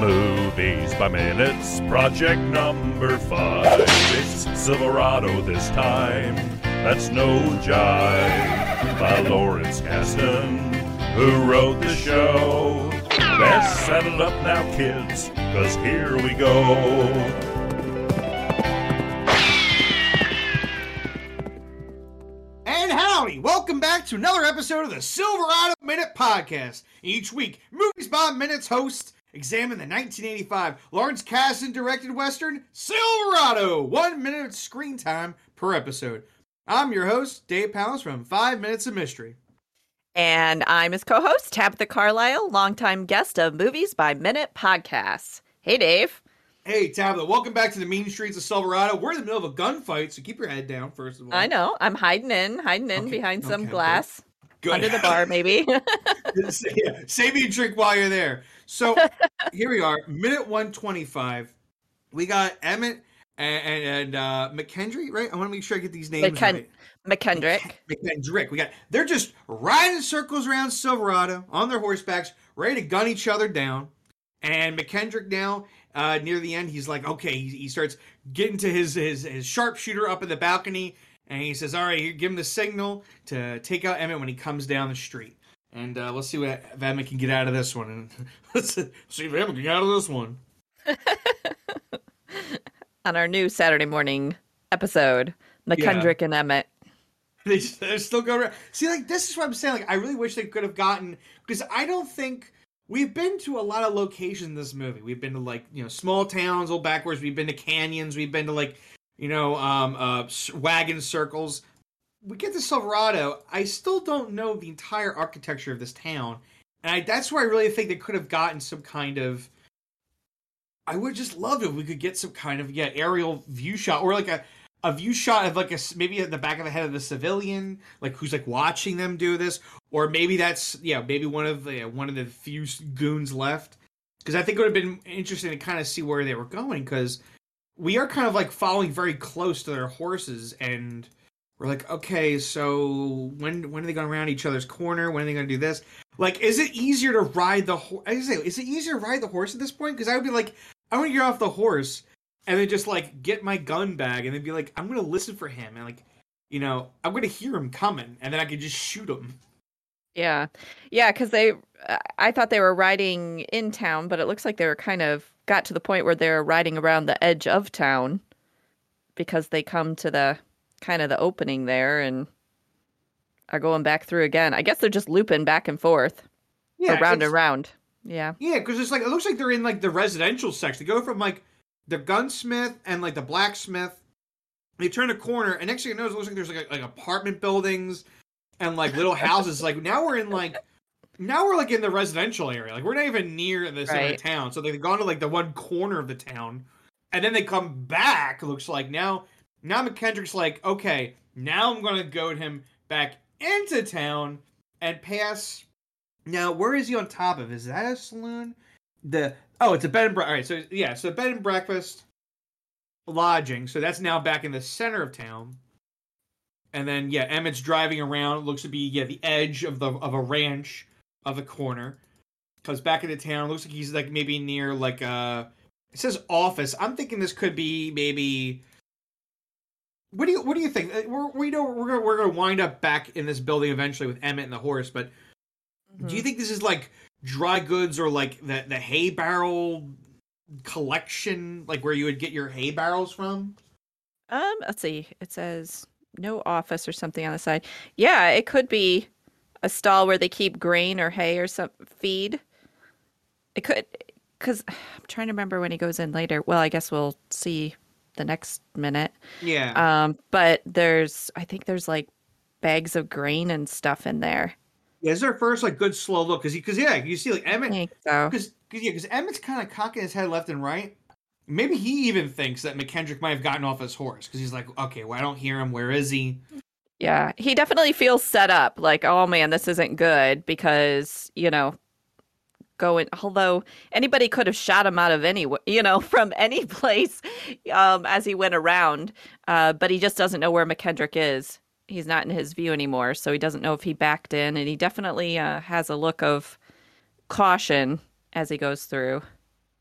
Movies by minutes, project number five. It's Silverado this time. That's no jive. By Lawrence Kasdan, who wrote the show. Let's settle up now, kids, cause here we go. Howdy! Welcome back to another episode of the Silverado Minute Podcast. Each week, Movies by Minutes hosts examine the 1985 Lawrence Kasdan directed Western Silverado. One minute of screen time per episode. I'm your host, Dave Palace from Five Minutes of Mystery. And I'm his co host, Tabitha Carlisle, longtime guest of Movies by Minute podcasts. Hey, Dave. Hey, Tabitha, welcome back to the mean streets of Silverado. We're in the middle of a gunfight, so keep your head down, first of all. I know. I'm hiding in, hiding in Okay, behind some okay, glass Good. under the bar, maybe. yeah, save me a drink while you're there. So here we are, minute one twenty five. We got Emmett and and, and uh, McKendry, right? I want to make sure I get these names McKen- right. McKendrick. McKendrick. We got. They're just riding circles around Silverado on their horsebacks, ready to gun each other down. And McKendrick now, uh, near the end, he's like, okay, he, he starts getting to his, his his sharpshooter up in the balcony, and he says, all right, here, give him the signal to take out Emmett when he comes down the street. And uh, let's see what if Emmett can get out of this one. And let's see if Emmett can get out of this one. On our new Saturday morning episode, McKendrick and Emmett. They, they're still going around. See, like this is what I'm saying. Like, I really wish they could have gotten because I don't think we've been to a lot of locations in this movie. We've been to like you know small towns, old backwards. We've been to canyons. We've been to like you know um uh wagon circles. We get to Silverado. I still don't know the entire architecture of this town, and I, that's where I really think they could have gotten some kind of. I would just love it if we could get some kind of yeah aerial view shot or like a a view shot of like a maybe at the back of the head of the civilian, like who's like watching them do this, or maybe that's yeah maybe one of the one of the few goons left. Because I think it would have been interesting to kind of see where they were going because we are kind of like following very close to their horses and we're like okay so when when are they going around each other's corner? When are they going to do this? Like is it easier to ride the horse is it easier to ride the horse at this point? Because i would be like i want to get off the horse and then just like get my gun bag and then be like i'm gonna listen for him and like you know i'm gonna hear him coming and then i could just shoot him Yeah. Yeah, because they, I thought they were riding in town, but it looks like they were kind of got to the point where they're riding around the edge of town because they come to the kind of the opening there and are going back through again. I guess they're just looping back and forth, yeah, round and round. Yeah. Yeah, because it's like it looks like they're in like the residential section. They go from like the gunsmith and like the blacksmith. They turn a corner, and next thing you know, it looks like there's like like apartment buildings and like little houses. like now we're in like now we're like in the residential area. Like we're not even near the center of Right. town. So they've gone to like the one corner of the town, and then they come back. Looks like now now McKendrick's like, okay, now I'm gonna goad him back into town and pass now, where is he on top of? Is that a saloon? The oh, it's a bed and breakfast. All right, so yeah, so bed and breakfast, lodging. So that's now back in the center of town. And then yeah, Emmett's driving around. It looks to be yeah the edge of the of a ranch of the corner. Comes back into town. Looks like he's like maybe near like a. it says office. I'm thinking this could be maybe. What do you What do you think? Uh, We're, we know we're gonna we're gonna wind up back in this building eventually with Emmett and the horse, but do you think this is like dry goods or like the the hay barrel collection, like where you would get your hay barrels from? Um, let's see. It says no office or something on the side. Yeah, it could be a stall where they keep grain or hay or some feed. It could, because I'm trying to remember when he goes in later. Well, I guess we'll see the next minute. Yeah, Um, but there's, I think there's like bags of grain and stuff in there. Yeah. Is our first like good slow look because because yeah, you see like Emmett think so. because yeah because Emmett's kind of cocking his head left and right. Maybe he even thinks that McKendrick might have gotten off his horse because he's like, okay, well I don't hear him. Where is he? Yeah, he definitely feels set up. Like, oh man, this isn't good because you know, going. Although anybody could have shot him out of any, you know, from any place, um, as he went around. Uh, but he just doesn't know where McKendrick is. He's not in his view anymore, so he doesn't know if he backed in, and he definitely uh, has a look of caution as he goes through.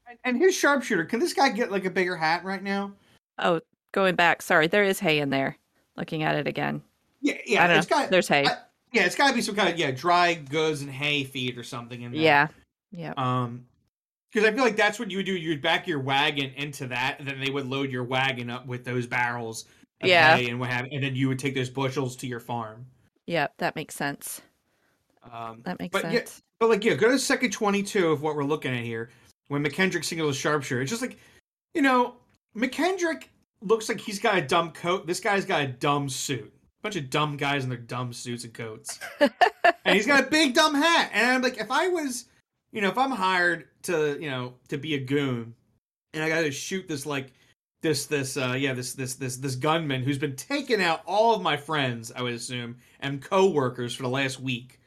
And- And his sharpshooter, can this guy get like a bigger hat right now? Oh, going back, sorry, there is hay in there. Looking at it again, Yeah, yeah. It's know. got There's hay. I- yeah, it's got to be some kind of yeah dry goods and hay feed or something in there. yeah, yeah, Um, because I feel like that's what you would do. You'd back your wagon into that, and then they would load your wagon up with those barrels. Yeah. and what have, and then you would take those bushels to your farm. yeah. That makes sense. Um, That makes But yeah, sense. but like yeah, go to second twenty-two of what we're looking at here. When McKendrick singles a sharpshooter, it's just like, you know, McKendrick looks like he's got a dumb coat. This guy's got a dumb suit. Bunch of dumb guys in their dumb suits and coats. and he's got a big dumb hat. And I'm like, if I was, you know, if I'm hired to, you know, to be a goon, and I got to shoot this like this this uh yeah this this this this gunman who's been taking out all of my friends, I would assume, and coworkers for the last week.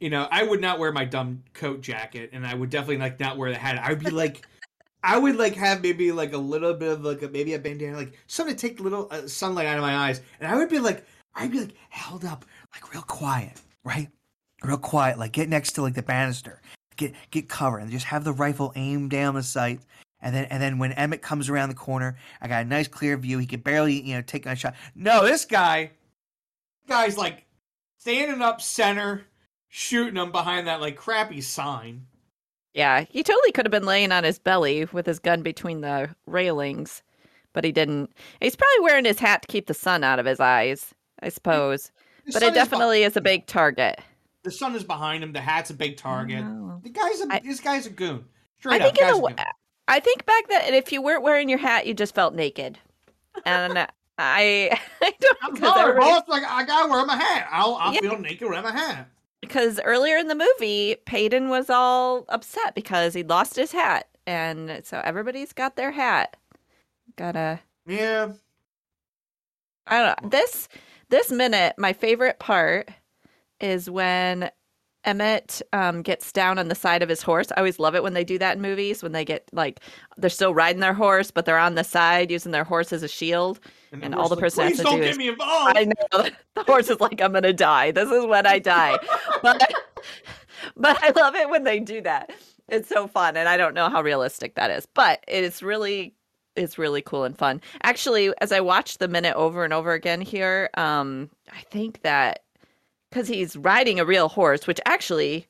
You know, I would not wear my dumb coat jacket, and I would definitely like not wear the hat. I would be like. I would like have maybe like a little bit of like a, maybe a bandana, like something to take a little uh, sunlight out of my eyes, and I would be like, I'd be like held up, like real quiet, right? Real quiet, like get next to like the banister, get get covered, and just have the rifle aimed down the sight, and then and then when Emmett comes around the corner, I got a nice clear view. He could barely you know take my shot. No, this guy, guy's like standing up center, shooting him behind that like crappy sign. Yeah, he totally could have been laying on his belly with his gun between the railings, but he didn't. He's probably wearing his hat to keep the sun out of his eyes, I suppose. The But it is definitely is a big target. the sun is behind him. The hat's a big target. The guy's a I- this guy's a goon. I Straight think up, in a a. I think back then, if you weren't wearing your hat, you just felt naked, and I, I don't I'm sorry, boss. Like I gotta wear my hat. I'll I'll Yeah. feel naked wearing my hat. because earlier in the movie, Paden was all upset because he lost his hat, and so everybody's got their hat. Gotta, Yeah. I don't know. This this minute, my favorite part is when Emmett um, gets down on the side of his horse. I always love it when they do that in movies when they get like they're still riding their horse, but they're on the side using their horse as a shield. And all the person has to don't do get is- me involved. I know the horse is like, I'm gonna die. This is when I die. But but I love it when they do that. It's so fun, and I don't know how realistic that is, but it's really it's really cool and fun. Actually, as I watched the minute over and over again here, um, I think that because he's riding a real horse, which actually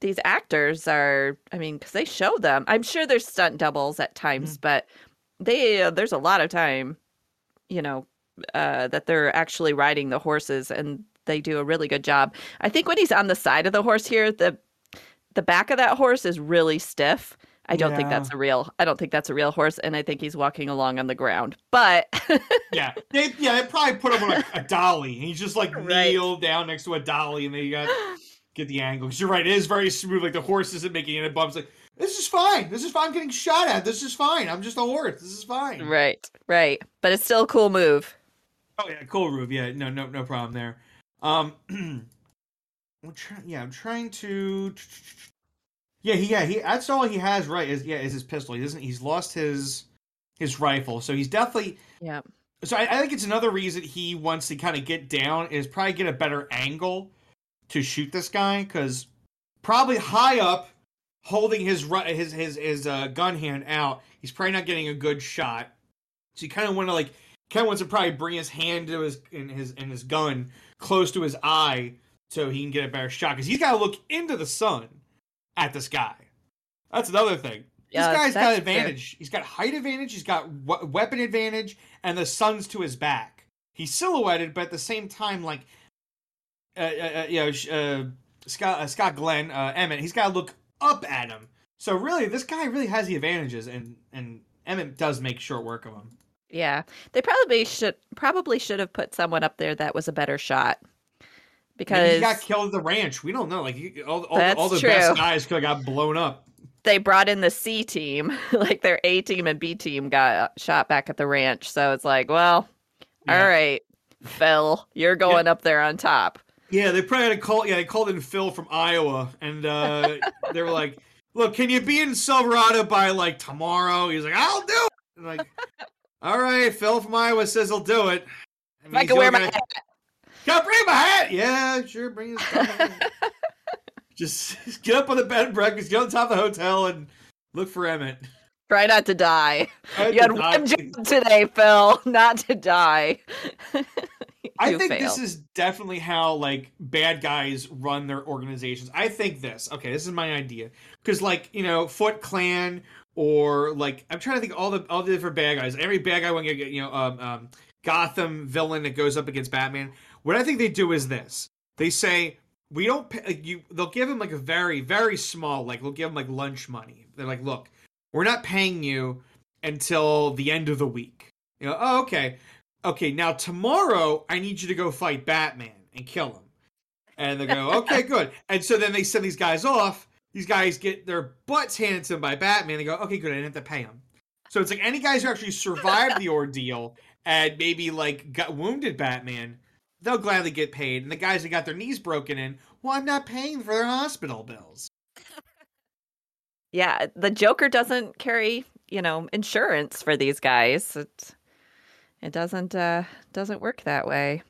these actors are, I mean, because they show them. I'm sure there's stunt doubles at times, but they uh, there's a lot of time, you know, uh, that they're actually riding the horses, and they do a really good job. I think when he's on the side of the horse here, the the back of that horse is really stiff. I don't think that's a real. I don't think that's a real horse, and I think he's walking along on the ground. But yeah, they yeah they probably put him on a, a dolly, and he's just like Right. kneel down next to a dolly, and they got get the angle. Because you're right, it is very smooth. Like the horse isn't making any bumps. Like this is fine. This is fine. I'm getting shot at. This is fine. I'm just a horse. This is fine. right, right. But it's still a cool move. Oh yeah, cool move. Yeah, no, no, no problem there. Um, I'm trying. Yeah, I'm trying to. Yeah, he, yeah, he. That's all he has. Right? Is yeah, is his pistol. He doesn't. He's lost his his rifle. So he's definitely. Yeah. So I, I think it's another reason he wants to kind of get down is probably get a better angle to shoot this guy because probably high up, holding his his his his uh, gun hand out, he's probably not getting a good shot. So you kind of want to like kind of wants to probably bring his hand to his in his in his gun close to his eye so he can get a better shot because he's got to look into the sun at this guy. That's another thing. Yeah, this guy's got true. advantage. He's got height advantage. He's got we- weapon advantage, and the sun's to his back. He's silhouetted, but at the same time, like, uh, uh, uh, you know, uh, Scott uh, Scott Glenn uh, Emmett, he's got to look up at him. So really, this guy really has the advantages, and and Emmett does make short work of him. Yeah, they probably should probably should have put someone up there that was a better shot Maybe because he got killed at the ranch. We don't know. Like he- all, all, all the true. best guys could have got blown up. they brought in the C team, like their A team and B team got shot back at the ranch. So it's like, well, Yeah. all right, Phil, you're going up there on top. Yeah, they probably had to call. Yeah, they called in Phil from Iowa, and uh, they were like, "Look, can you be in Silverado by like tomorrow?" He's like, "I'll do it." Like, all right, Phil from Iowa says he'll do it. If I can wear my gonna- hat. Can I bring my hat? Yeah, sure, bring his hat. just, get up on the bed and breakfast, get on top of the hotel, and look for Emmett. Try not to die. I You had one job today, Phil, not to die. I think failed. this is definitely how like bad guys run their organizations. I think this. Okay, this is my idea because like you know Foot Clan or like I'm trying to think of all the all the different bad guys. Every bad guy when you get you know um, um, Gotham villain that goes up against Batman. What I think they do is this. They say we don't pay, like you. They'll give him like a very very small like they'll give him like lunch money. They're like, look, we're not paying you until the end of the week. You know, oh okay okay, now tomorrow I need you to go fight Batman and kill him. And they go, okay, good. And so then they send these guys off. These guys get their butts handed to them by Batman. They go, okay, good. I didn't have to pay them. So it's like any guys who actually survived the ordeal and maybe like got wounded Batman, they'll gladly get paid. And the guys that got their knees broken in, well, I'm not paying for their hospital bills. Yeah, the Joker doesn't carry, you know, insurance for these guys. It it doesn't uh doesn't work that way.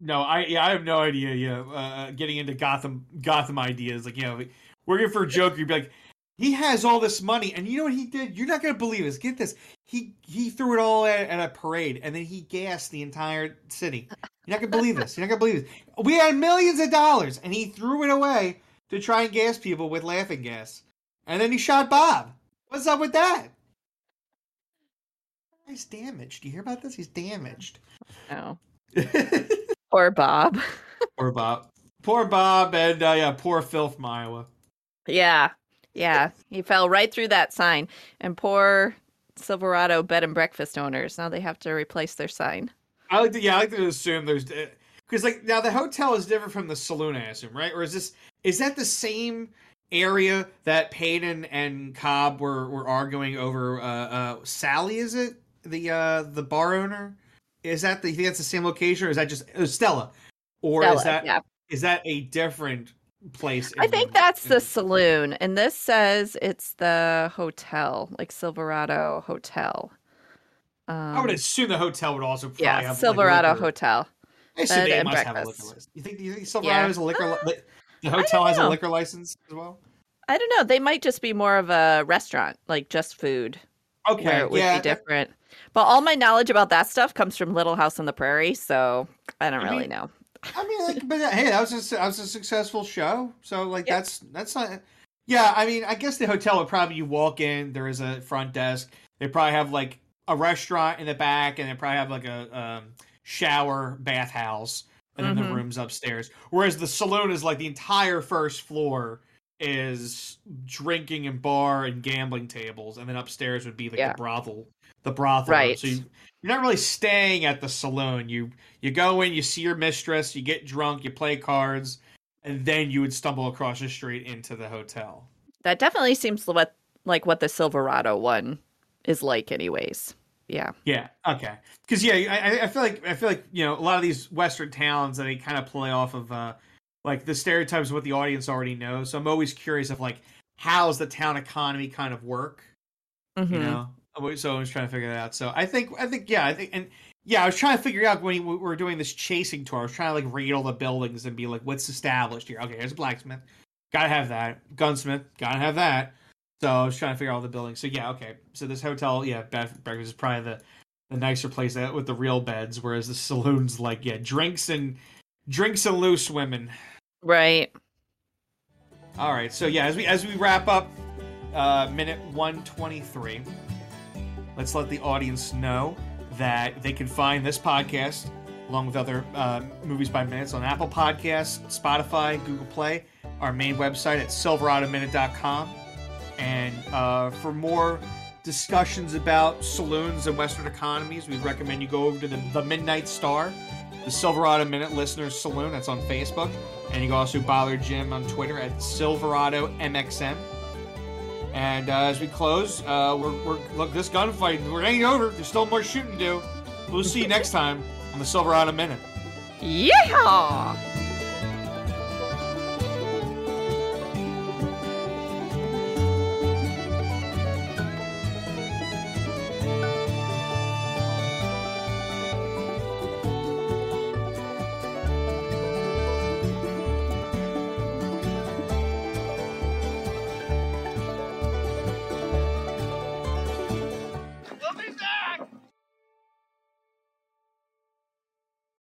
No, I yeah, I have no idea. Yeah, uh, getting into Gotham Gotham ideas, like you know, working for Joker, you'd be like, he has all this money, and you know what he did? You're not gonna believe this. Get this, he he threw it all at, at a parade, and then he gassed the entire city. You're not gonna believe this. You're not gonna believe this. We had millions of dollars, and he threw it away to try and gas people with laughing gas, and then he shot Bob. What's up with that? He's damaged. Do you hear about this? He's damaged. No. Poor Bob. Poor Bob. Poor Bob and uh, yeah, poor Phil from Iowa. Yeah. Yeah. He fell right through that sign. And poor Silverado bed and breakfast owners. Now they have to replace their sign. I like to yeah, I like to assume there's because like now the hotel is different from the saloon, I assume, right? Or is this is that the same area that Paden and Cobb were were arguing over? Uh, uh, Sally, is it the uh the bar owner? Is that the you think that's the same location, or is that just uh, Stella? Or is Stella, that yeah. is that a different place? I think the- that's in the saloon. And this says it's the hotel, like Silverado Hotel. Um, I would assume the hotel would also probably yeah, have like, Silverado liquor. Hotel. I assume they and must have a liquor breakfast. license. You think? You think Silverado Yeah. has a liquor? Uh, li- the hotel has a liquor license as well. I don't know. They might just be more of a restaurant, like just food, Okay, where it would yeah, be different. But all my knowledge about that stuff comes from Little House on the Prairie, so I don't I really mean, know. I mean, like, but uh, hey, that was a, that was a successful show. So like, Yep. that's that's not. Yeah, I mean, I guess the hotel would probably you walk in, there is a front desk. They probably have like a restaurant in the back, and they probably have like a um, shower, bathhouse, and then the Mhm. rooms upstairs. Whereas the saloon is like the entire first floor is drinking and bar and gambling tables, and then upstairs would be like Yeah. the brothel, the brothel. Right. So you, you're not really staying at the saloon. You you go in, you see your mistress, you get drunk, you play cards, and then you would stumble across the street into the hotel. That definitely seems what like what the Silverado one is like, anyways. Yeah. Yeah. Okay. Because yeah, I, I- I feel like I feel like you know a lot of these Western towns that they kind of play off of uh like the stereotypes of what the audience already knows. So I'm always curious of like how's the town economy kind of work. Mhm. You know. So I was trying to figure that out. So I think I think yeah I think and yeah I was trying to figure out when we were doing this chasing tour. I was trying to like read all the buildings and be like what's established here. Okay, here's a blacksmith. Gotta have that. Gunsmith. Gotta have that. So I was trying to figure out all the buildings. So yeah, okay. So this hotel, yeah, bed breakfast is probably the, the nicer place that with the real beds, whereas the saloon's like yeah, drinks and drinks and loose women. Right. All right. So yeah, as we as we wrap up, uh, minute one twenty three. Let's let the audience know that they can find this podcast along with other uh, movies by minutes on Apple Podcasts, Spotify, Google Play, our main website at silveradominute.com. And uh, for more discussions about saloons and Western economies, we recommend you go over to the, the Midnight Star, the Silverado Minute Listeners Saloon. That's on Facebook. And you can also bother Jim on Twitter at Silverado MXM. And uh, as we close, uh, we're, we're look this gunfight. We're ain't over. There's still more shooting to do. We'll see you next time on the Silverado Minute. Yeah.